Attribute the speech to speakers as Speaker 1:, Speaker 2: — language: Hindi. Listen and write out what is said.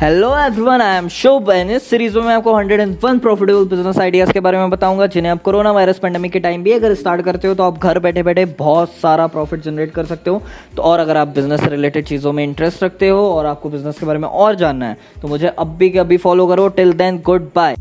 Speaker 1: Hello everyone I am show and इस सीरीज़ में मैं आपको 101 प्रॉफिटेबल बिज़नेस आइडियाज़ के बारे में बताऊँगा, जिन्हें आप कोरोना वायरस पेंडेमिक के टाइम भी अगर स्टार्ट करते हो तो आप घर बैठे बैठे बहुत सारा प्रॉफिट जनरेट कर सकते हो। तो और अगर आप बिज़नेस से रिलेटेड चीज़ों में इंटरेस्ट रखते हो और आपको बिज़नेस के बारे में और जानना है तो मुझे अभी के अभी फॉलो करो। Till then good bye